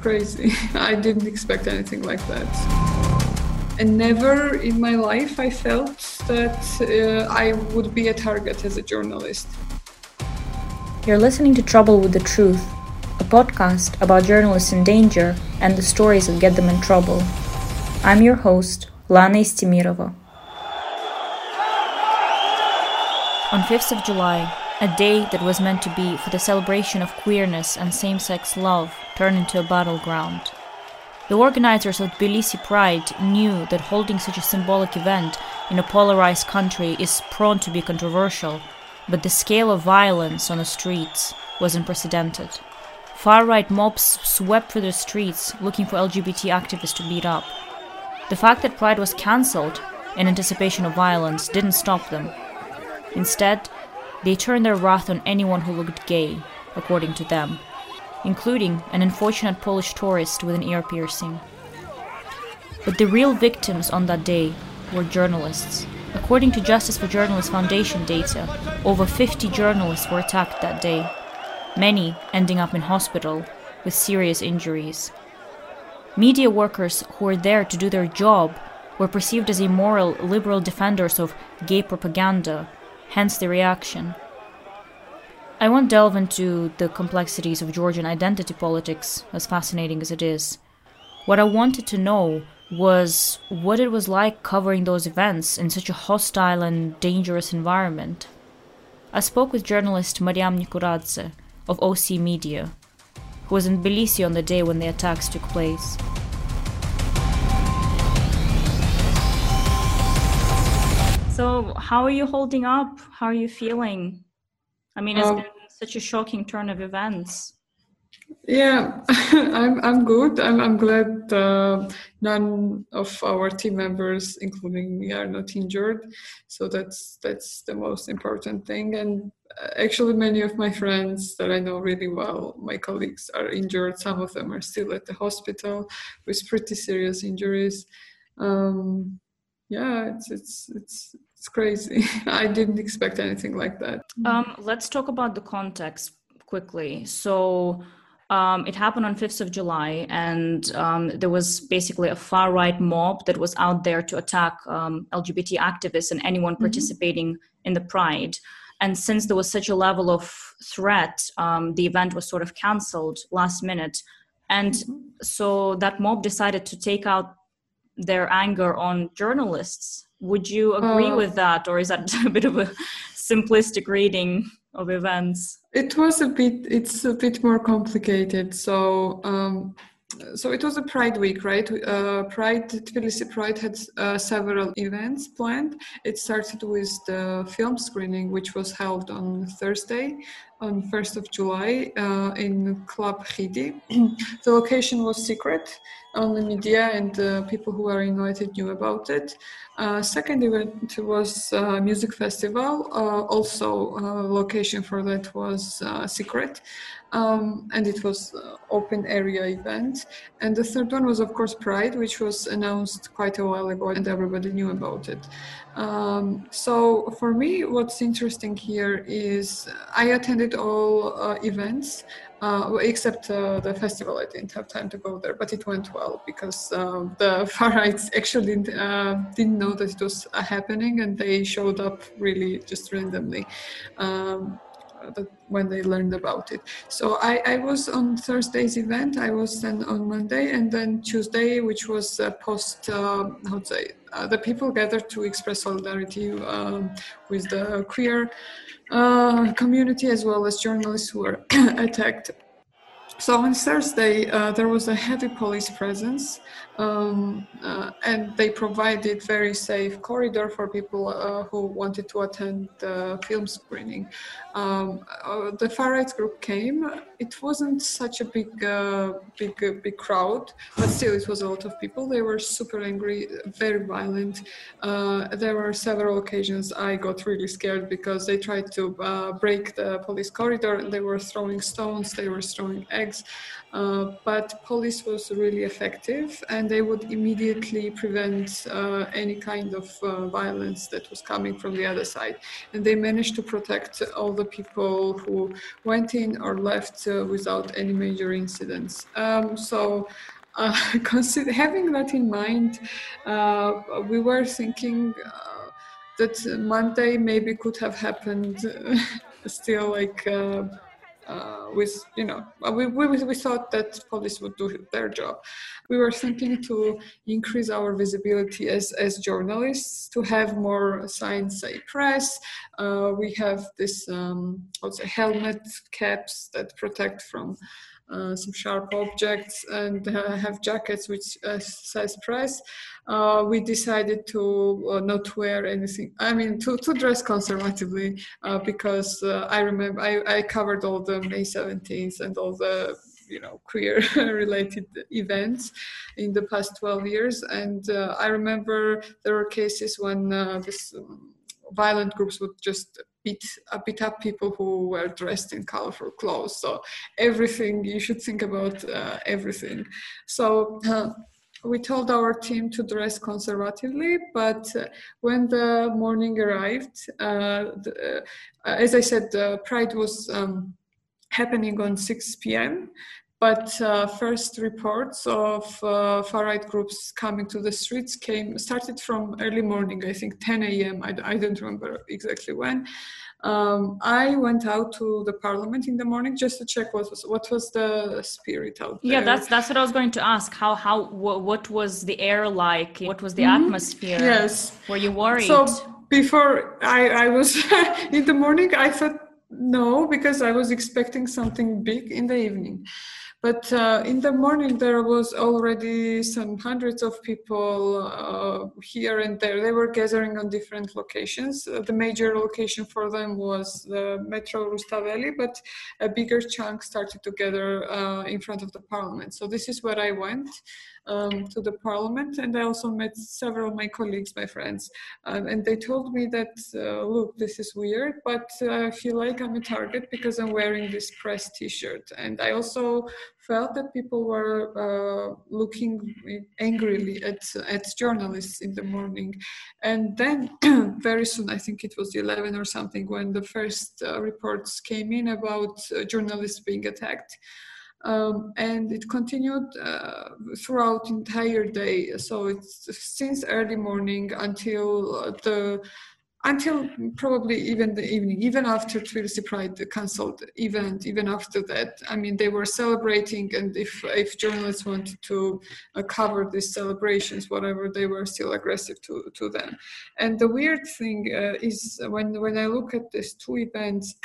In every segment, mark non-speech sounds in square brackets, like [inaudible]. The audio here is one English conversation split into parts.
crazy. [laughs] I didn't expect anything like that. And never in my life I felt that uh, I would be a target as a journalist. You're listening to Trouble with the Truth, a podcast about journalists in danger and the stories that get them in trouble. I'm your host, Lana Estemirova. On 5th of July, a day that was meant to be for the celebration of queerness and same sex love turned into a battleground. The organizers of Tbilisi Pride knew that holding such a symbolic event in a polarized country is prone to be controversial, but the scale of violence on the streets was unprecedented. Far right mobs swept through the streets looking for LGBT activists to beat up. The fact that Pride was cancelled in anticipation of violence didn't stop them. Instead, they turned their wrath on anyone who looked gay, according to them, including an unfortunate Polish tourist with an ear piercing. But the real victims on that day were journalists. According to Justice for Journalists Foundation data, over 50 journalists were attacked that day, many ending up in hospital with serious injuries. Media workers who were there to do their job were perceived as immoral liberal defenders of gay propaganda hence the reaction. I won't delve into the complexities of Georgian identity politics, as fascinating as it is. What I wanted to know was what it was like covering those events in such a hostile and dangerous environment. I spoke with journalist Mariam Nikuradze of OC Media, who was in Tbilisi on the day when the attacks took place. So, how are you holding up? How are you feeling? I mean, it's um, been such a shocking turn of events. Yeah, [laughs] I'm I'm good. I'm I'm glad uh, none of our team members, including me, are not injured. So that's that's the most important thing. And uh, actually, many of my friends that I know really well, my colleagues, are injured. Some of them are still at the hospital with pretty serious injuries. Um, yeah, it's it's it's it's crazy. [laughs] I didn't expect anything like that. Um, let's talk about the context quickly. So. Um, it happened on 5th of July, and um, there was basically a far right mob that was out there to attack um, LGBT activists and anyone mm-hmm. participating in the Pride. And since there was such a level of threat, um, the event was sort of canceled last minute. And mm-hmm. so that mob decided to take out their anger on journalists would you agree uh, with that, or is that [laughs] a bit of a simplistic reading of events? It was a bit. It's a bit more complicated. So. Um, so it was a Pride week, right? Uh, Pride, Tbilisi Pride had uh, several events planned. It started with the film screening, which was held on Thursday, on 1st of July, uh, in Club Khidi. [clears throat] the location was secret. Only media and uh, people who were invited knew about it. Uh, second event was uh, music festival. Uh, also, uh, location for that was secret, um, and it was open area event. And the third one was, of course, Pride, which was announced quite a while ago, and everybody knew about it. Um, so for me, what's interesting here is I attended all events uh, except uh, the festival. I didn't have time to go there, but it went well because uh, the [laughs] far rights actually didn't, uh, didn't know that it was uh, happening and they showed up really just randomly. Um, when they learned about it. So I, I, was on Thursday's event. I was then on Monday, and then Tuesday, which was post, uh, how to say, uh, the people gathered to express solidarity um, with the queer uh, community as well as journalists who were [clears throat] attacked. So on Thursday, uh, there was a heavy police presence um, uh, and they provided very safe corridor for people uh, who wanted to attend the film screening. Um, uh, the far right group came. It wasn't such a big, uh, big, uh, big crowd, but still, it was a lot of people. They were super angry, very violent. Uh, there were several occasions I got really scared because they tried to break the police corridor they were throwing stones, they were throwing eggs. But police was really effective and they would immediately prevent uh, any kind of uh, violence that was coming from the other side and they managed to protect all the people who went in or left uh, without any major incidents. Um, so, uh, [laughs] consider, having that in mind, uh, we were thinking that Monday maybe could have happened [laughs] still like uh, with you know uh, we, we, we thought that police would do their job. We were thinking to increase our visibility as as journalists to have more say press. Uh, we have this um, also helmet caps that protect from uh, some sharp objects and uh, have jackets which uh, says press. Uh, we decided to uh, not wear anything. I mean, to, to dress conservatively because I remember I, I covered all the May 17th and all the you know queer [laughs] related events in the past 12 years and i remember there were cases when this um, violent groups would just beat, uh, beat up people who were dressed in colorful clothes. So everything, you should think about uh, everything. So uh, we told our team to dress conservatively, but uh, when the morning arrived, uh, the, as I said, the Pride was um, happening on 6 p.m. But uh, first reports of uh, far right groups coming to the streets came started from early morning. I think 10 a.m. I, I don't remember exactly when. Um, I went out to the parliament in the morning just to check what was what was the spirit out there. Yeah, that's that's what I was going to ask. How how what was the air like? What was the mm-hmm. atmosphere? Yes. Were you worried? So before I I was [laughs] in the morning, I thought no because I was expecting something big in the evening. But uh, in the morning, there was already some hundreds of people uh, here and there. They were gathering on different locations. Uh, the major location for them was the Metro Rustaveli, but a bigger chunk started to gather uh, in front of the parliament. So this is where I went um, to the parliament, and I also met several of my colleagues, my friends, um, and they told me that uh, look, this is weird, but uh, I feel like I'm a target because I'm wearing this press T-shirt, and I also felt that people were uh, looking angrily at at journalists in the morning, and then [clears throat] very soon, I think it was 11 or something, when the first uh, reports came in about uh, journalists being attacked. Um, and it continued uh, throughout entire day. So it's since early morning until the until probably even the evening, even after Tbilisi Pride cancelled event, even after that, I mean, they were celebrating, and if if journalists wanted to uh, cover these celebrations, whatever, they were still aggressive to to them. And the weird thing uh, is when when I look at these two events. [clears throat]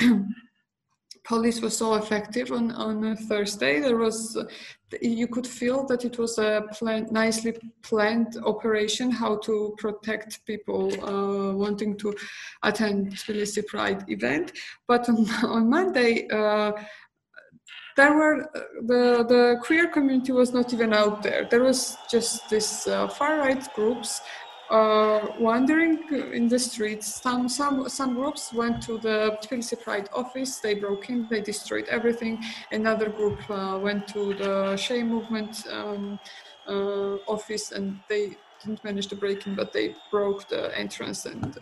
police was so effective on on Thursday. There was you could feel that it was a plan, nicely planned operation how to protect people uh, wanting to attend Tbilisi Pride event. But on, [laughs] on Monday. Uh, there were the the queer community was not even out there. There was just this uh, far right groups uh, wandering in the streets. Some, some, some groups went to the Tbilisi Pride office, they broke in, they destroyed everything. Another group uh, went to the Shame movement um, uh, office and they didn't manage to break in, but they broke the entrance and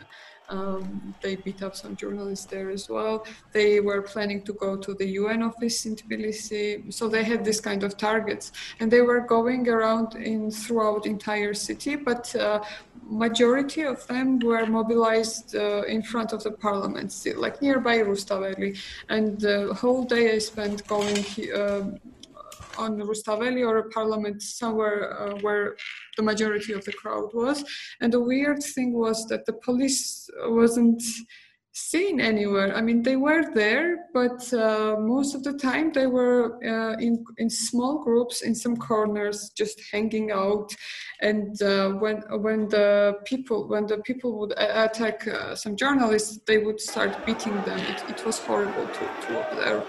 um, they beat up some journalists there as well. They were planning to go to the UN office in Tbilisi, so they had this kind of targets, and they were going around in throughout entire city. But uh, majority of them were mobilized uh, in front of the parliament, like nearby Rustaveli. And the whole day I spent going uh, on Rustaveli or a parliament somewhere uh, where the majority of the crowd was. And the weird thing was that the police wasn't seen anywhere. I mean, they were there, but uh, most of the time they were uh, in in small groups in some corners, just hanging out. And uh, when when the people when the people would attack uh, some journalists, they would start beating them. It, it was horrible to to observe.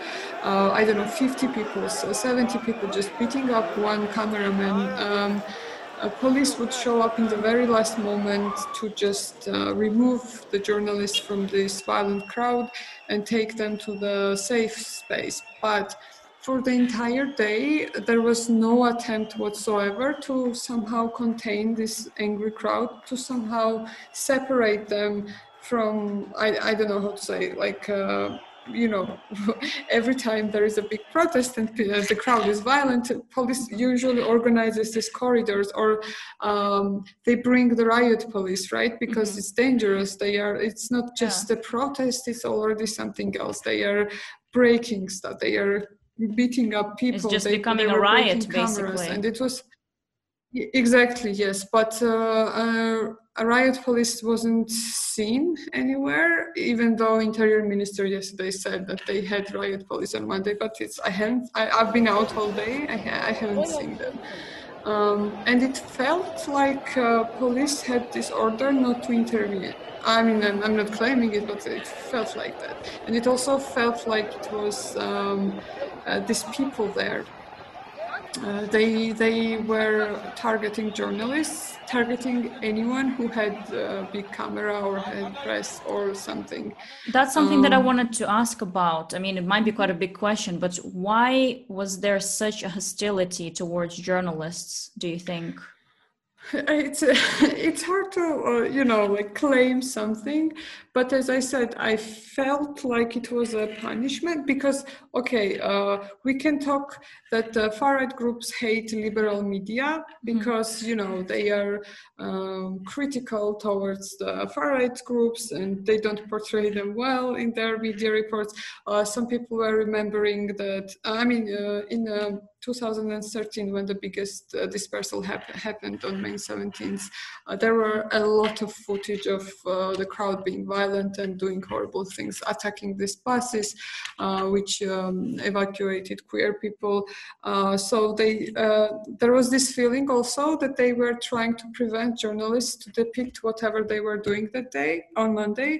Uh, I don't know, 50 people, so 70 people just beating up one cameraman. Um, police would show up in the very last moment to just uh, remove the journalists from this violent crowd and take them to the safe space. But for the entire day, there was no attempt whatsoever to somehow contain this angry crowd, to somehow separate them from, I, I don't know how to say, like, uh, you know, [laughs] every time there is a big protest and the crowd is violent, police usually organizes these corridors or um, they bring the riot police, right? Because mm-hmm. it's dangerous. They are. It's not just yeah. a protest. It's already something else. They are breaking stuff. They are beating up people. It's just they, becoming they a riot, basically. And it was exactly yes, but uh, uh, a riot police wasn't seen anywhere, even though Interior Minister yesterday said that they had riot police on Monday. But it's I haven't. I, have been out all day. I, ha- I haven't seen them. Um, and it felt like uh, police had this order not to intervene. I mean, I'm, I'm, not claiming it, but it felt like that. And it also felt like it was um, uh, these people there uh, they they were targeting journalists, targeting anyone who had a big camera or had press or something. That's something um, that I um, wanted to ask about. I mean, it might be quite a big question, but why was there such a hostility towards journalists? Do you think? [laughs] it's [laughs] it's hard to uh, you know like claim something but as i said i felt like it was a punishment because okay uh, we can talk that the far right groups hate liberal media mm-hmm. because you know they are um, critical towards the far right groups and they don't portray them well in their media reports uh, some people were remembering that i mean uh, in um, 2013, when the biggest uh, dispersal hap- happened on May 17th, uh, there were a lot of footage of uh, the crowd being violent and doing horrible things, attacking these buses, uh, which um, evacuated queer people. Uh, so they, uh, there was this feeling also that they were trying to prevent journalists to depict whatever they were doing that day on Monday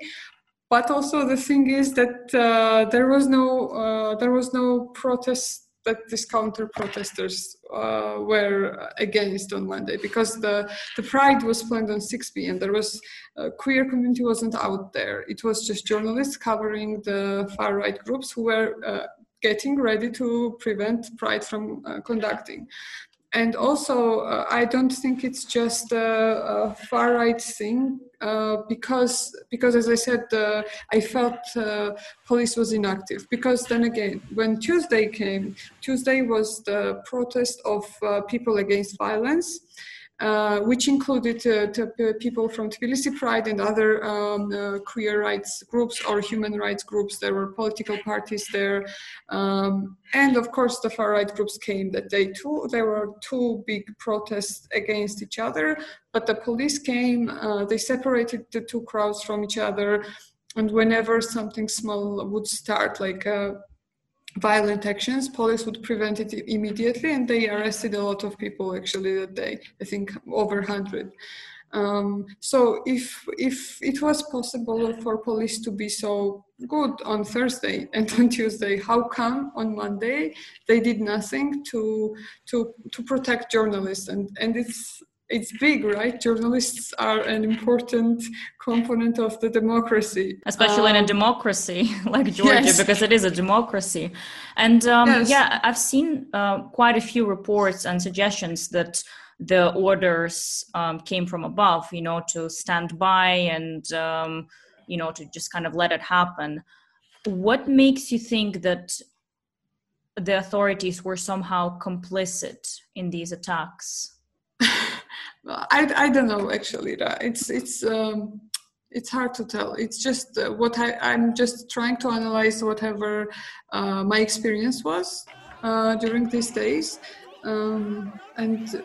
but also the thing is that uh, there was no uh, there was no protest that these counter protesters uh, were against on Monday because the, the Pride was planned on 6 p.m. There was uh, queer community wasn't out there. It was just journalists covering the far right groups who were uh, getting ready to prevent Pride from uh, conducting and also uh, i don't think it's just a, a far right thing uh, because because as i said uh, i felt uh, police was inactive. Because then again when tuesday came tuesday was the protest of uh, people against violence uh, which included uh, people from Tbilisi Pride and other um, uh, queer rights groups or human rights groups. There were political parties there, um, and of course the far right groups came that day too. There were two big protests against each other, but the police came. Uh, they separated the two crowds from each other, and whenever something small would start, like violent actions, police would prevent it immediately, and they arrested a lot of people actually that day. I think over hundred. Um, so if if it was possible for police to be so good on Thursday and [laughs] on Tuesday, how come on Monday they did nothing to to to protect journalists? And and it's it's big, right? Journalists are an important component of the democracy, especially um, in a democracy [laughs] like Georgia, yes. because it is a democracy. And um, yes. yeah, I've seen uh, quite a few reports and suggestions that the orders um, came from above, you know, to stand by and um, you know to just kind of let it happen. What makes you think that the authorities were somehow complicit in these attacks? [laughs] I, I don't know actually. It's it's um, it's hard to tell. It's just uh, what I I'm just trying to analyze whatever uh, my experience was uh, during these days, um, and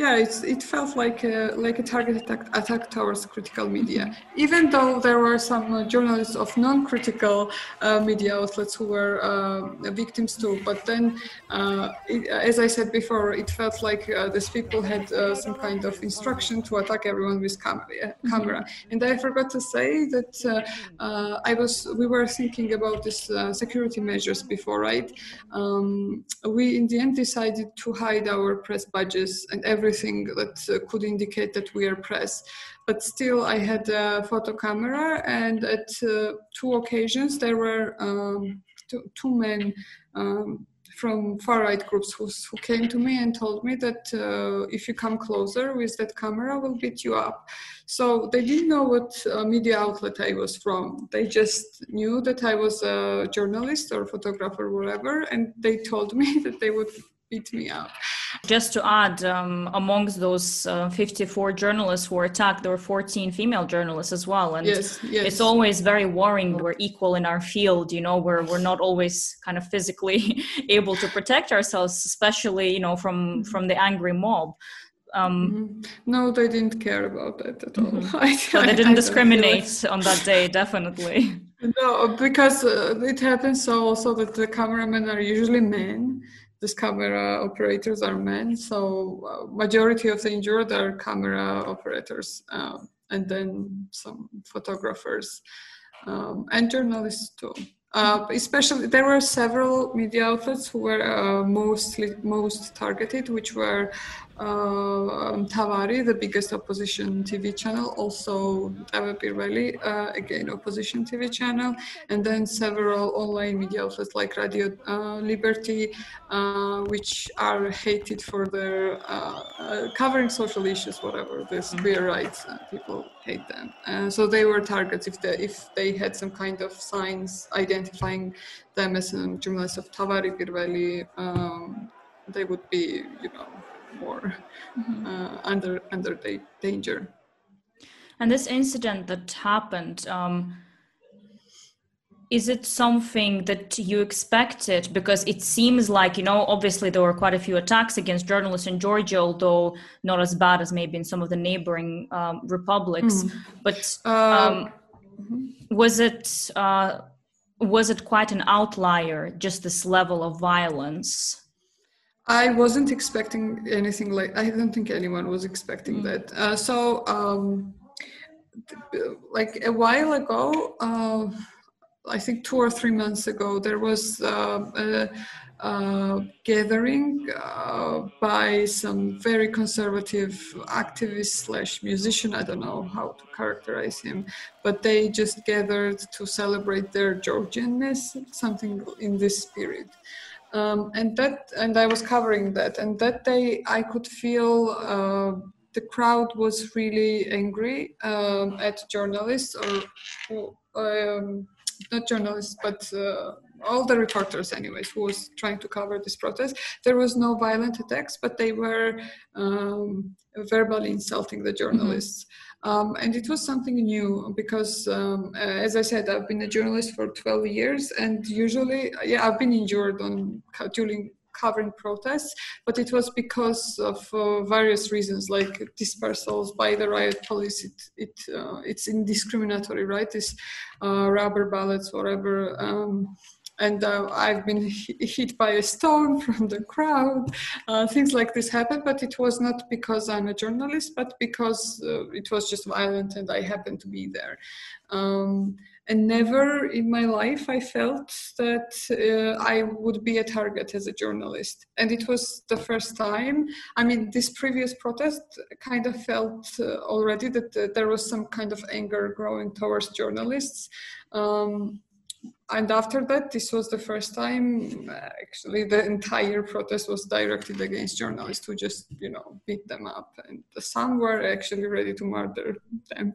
yeah, it's, it felt like a, like a targeted attack, attack towards critical media, mm-hmm. even though there were some uh, journalists of non-critical uh, media outlets who were uh, victims too. But then, uh, it, as I said before, it felt like uh, these people had uh, some kind of instruction to attack everyone with cam- mm-hmm. camera. Mm-hmm. And I forgot to say that I was we were thinking about this security measures before, right? Um, we in the end decided to hide our press badges and every everything that uh, could indicate that we are press. But still, I had a photo camera, and at uh, two occasions there were um, two, two, men um, from far right groups who, who came to me and told me that uh, if you come closer with that camera, we'll beat you up. So they didn't know what uh, media outlet I was from. They just knew that I was a journalist or photographer, or whatever, and they told me [laughs] that they would beat me up. Just to add, um, amongst those uh, 54 journalists who were attacked, there were 14 female journalists as well. And yes, yes. it's always very worrying. We're equal in our field, you know, we're, we're not always kind of physically [laughs] able to protect ourselves, especially, you know, from, from the angry mob. Um, mm-hmm. No, they didn't care about that at all. Mm-hmm. [laughs] I, so they didn't I, discriminate on that day, definitely. [laughs] No, because uh, it happens so also that the cameramen are usually men these camera operators are men, so uh, majority of the injured are camera operators, uh, and then some photographers um, and journalists too. Uh, especially, there were several media outlets who were uh, mostly most targeted, which were um, Mtavari, the biggest opposition TV channel, also TV Pirveli, uh, again opposition TV channel, and then several online media outlets like Radio uh, Liberty, uh, which are hated for their uh, uh, covering social issues, whatever. This mm-hmm. queer rights people hate them, so they were targets if they if they had some kind of signs identifying them as a journalist of Mtavari Pirveli. Um, they would be, you know, more mm-hmm. uh, under under the danger. And this incident that happened. Um, is it something that you expected because it seems like you know obviously there were quite a few attacks against journalists in georgia although not as bad as maybe in some of the neighboring um, republics mm. but um, mm-hmm. was it uh, was it quite an outlier just this level of violence I wasn't expecting anything like. I don't think anyone was expecting mm. that. Uh, so, um, like a while ago, uh, I think two or three months ago, there was uh, a, a, gathering uh, by some very conservative activist slash musician. I don't know how to characterize him, but they just gathered to celebrate their Georgianness, something in this spirit um, and that and i was covering that. And that day i could feel uh, the crowd was really angry um, at journalists or um, not journalists but uh, all the reporters anyways who was trying to cover this protest. There was no violent attacks but they were um, verbally insulting the journalists. mm-hmm. Um, and it was something new because, um, as I said, I've been a journalist for 12 years, and usually, yeah, I've been injured on during covering protests, but it was because of uh, various reasons, like dispersals by the riot police. It, it uh, it's indiscriminatory, right? This uh, rubber bullets, whatever. Um, and uh, I've been [laughs] hit by a stone [laughs] from the crowd. Uh, things like this happen, but it was not because I'm a journalist, but because uh, it was just violent and I happened to be there. Um, and never in my life I felt that uh, I would be a target as a journalist. And it was the first time. I mean, this previous protest kind of felt uh, already that uh, there was some kind of anger growing towards journalists. Um, and after that, this was the first time actually the entire protest was directed against journalists who just, you know, beat them up. And some were actually ready to murder them.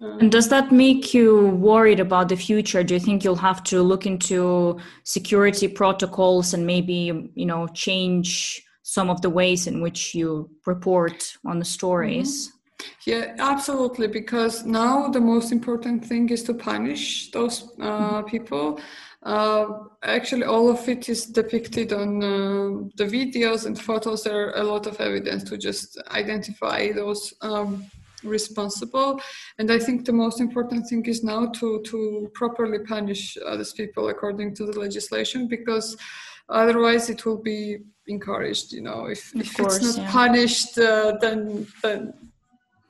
Um, and does that make you worried about the future? Do you think you'll have to look into security protocols and maybe, you know, change some of the ways in which you report on the stories? Mm-hmm. Yeah, absolutely. Because now the most important thing is to punish those uh, people. Uh, actually, all of it is depicted on uh, the videos and photos. There are a lot of evidence to just identify those um, responsible. And I think the most important thing is now to to properly punish uh, these people according to the legislation, because otherwise it will be encouraged. You know, if, if course, it's not yeah. punished, uh, then then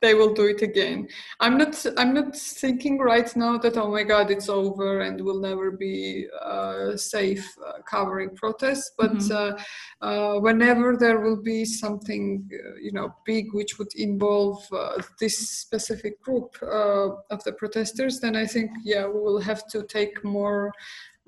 they will do it again i'm not i'm not thinking right now that oh my god it's over and we'll never be uh, safe uh, covering protests but mm-hmm. uh, uh whenever there will be something uh, you know big which would involve uh, this specific group of the protesters then i think yeah we will have to take more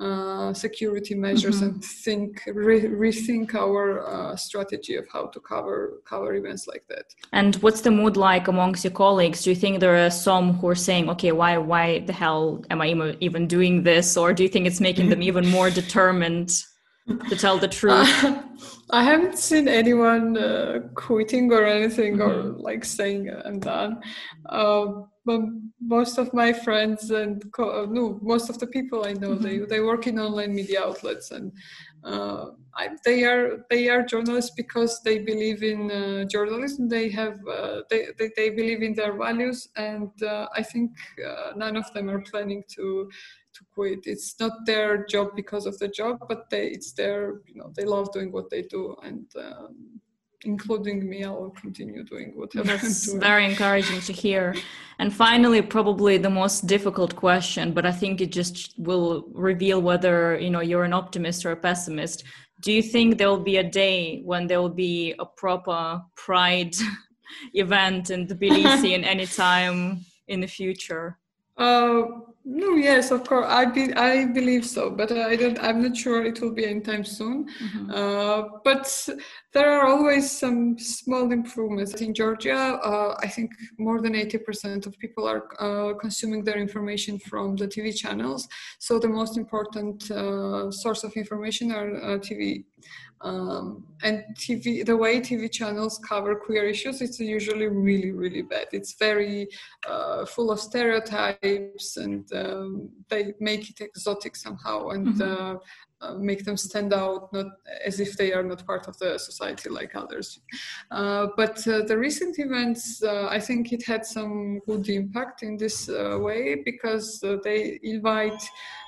uh, security measures mm-hmm. and think re- rethink our uh, strategy of how to cover cover events like that. And what's the mood like amongst your colleagues? Do you think there are some who are saying, "Okay, why why the hell am I even doing this?" Or do you think it's making them [laughs] even more determined to tell the truth? Uh, [laughs] I haven't seen anyone uh, quitting or anything mm-hmm. or like saying I'm done. Uh, but most of my friends and co- uh, no, most of the people I know mm-hmm. they they work in online media outlets and uh, I, they are they are journalists because they believe in uh, journalism. They have uh, they, they, they believe in their values, and uh, I think uh, none of them are planning to to quit. It's not their job because of the job, but they it's their you know they love doing what they do, and um, including me, I will continue doing whatever That's I'm doing. very encouraging to hear. And finally, probably the most difficult question, but I think it just will reveal whether you know you're an optimist or a pessimist. Do you think there will be a day when there will be a proper Pride [laughs] event in Tbilisi [laughs] in any time in the future? Uh, no, yes, of course. I be, I believe so, but I don't. I'm not sure it will be anytime soon. Mm-hmm. Uh, but there are always some small improvements in Georgia. Uh, I think more than 80% of people are uh, consuming their information from the TV channels. So the most important uh, source of information are uh, TV. Um, and TV, the way TV channels cover queer issues, it's usually really, really bad. It's very uh, full of stereotypes, and um, they make it exotic somehow, and mm-hmm. Uh, uh, make them stand out, not as if they are not part of the society like others. Uh, but uh, the recent events, uh, I think it had some good impact in this uh, way because they invite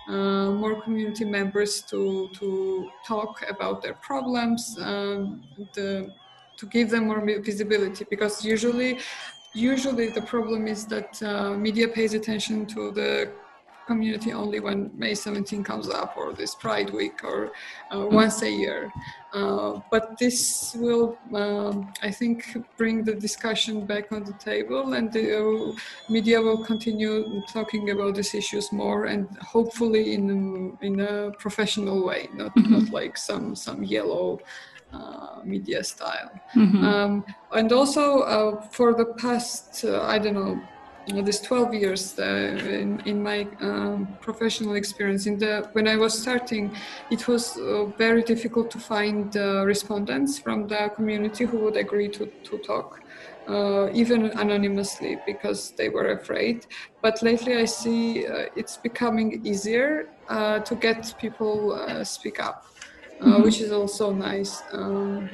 more community members to to talk about their problems, um, the, to give them more visibility. Because usually, usually the problem is that media pays attention to the community only when May 17 comes up or this Pride Week or uh, once a year. Uh, but this will, um, I think, bring the discussion back on the table and the uh, media will continue talking about these issues more and hopefully in, in a professional way, not, mm-hmm. not like some, some yellow uh, media style. Mm-hmm. Um, and also uh, for the past, uh, I don't know, this 12 years uh, in, in my um, professional experience in the when i was starting it was uh, very difficult to find uh, respondents from the community who would agree to, to talk uh, even anonymously because they were afraid but lately i see uh, it's becoming easier uh, to get people speak up mm-hmm. which is also nice um,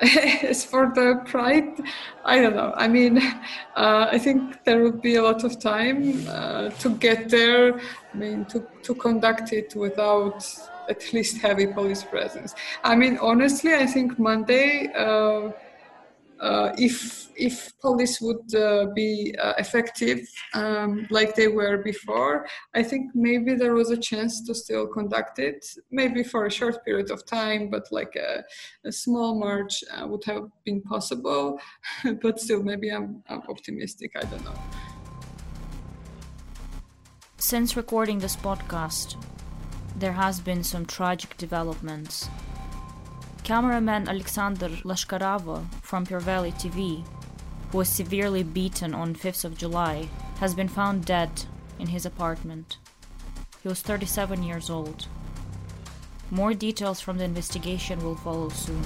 as [laughs] for the pride, I don't know. I mean, [laughs] uh, I think there will be a lot of time uh, to get there. I mean, to, to conduct it without at least heavy police presence. I mean, honestly, I think Monday. Uh, uh, if if police would uh, be uh, effective um, like they were before, I think maybe there was a chance to still conduct it, maybe for a short period of time, but like a, a small march uh, would have been possible. [laughs] but still, maybe I'm, I'm optimistic. I don't know. Since recording this podcast, there has been some tragic developments Cameraman Alexander Lashkarava from Pirveli TV, who was severely beaten on 5th of July, has been found dead in his apartment. He was 37 years old. More details from the investigation will follow soon.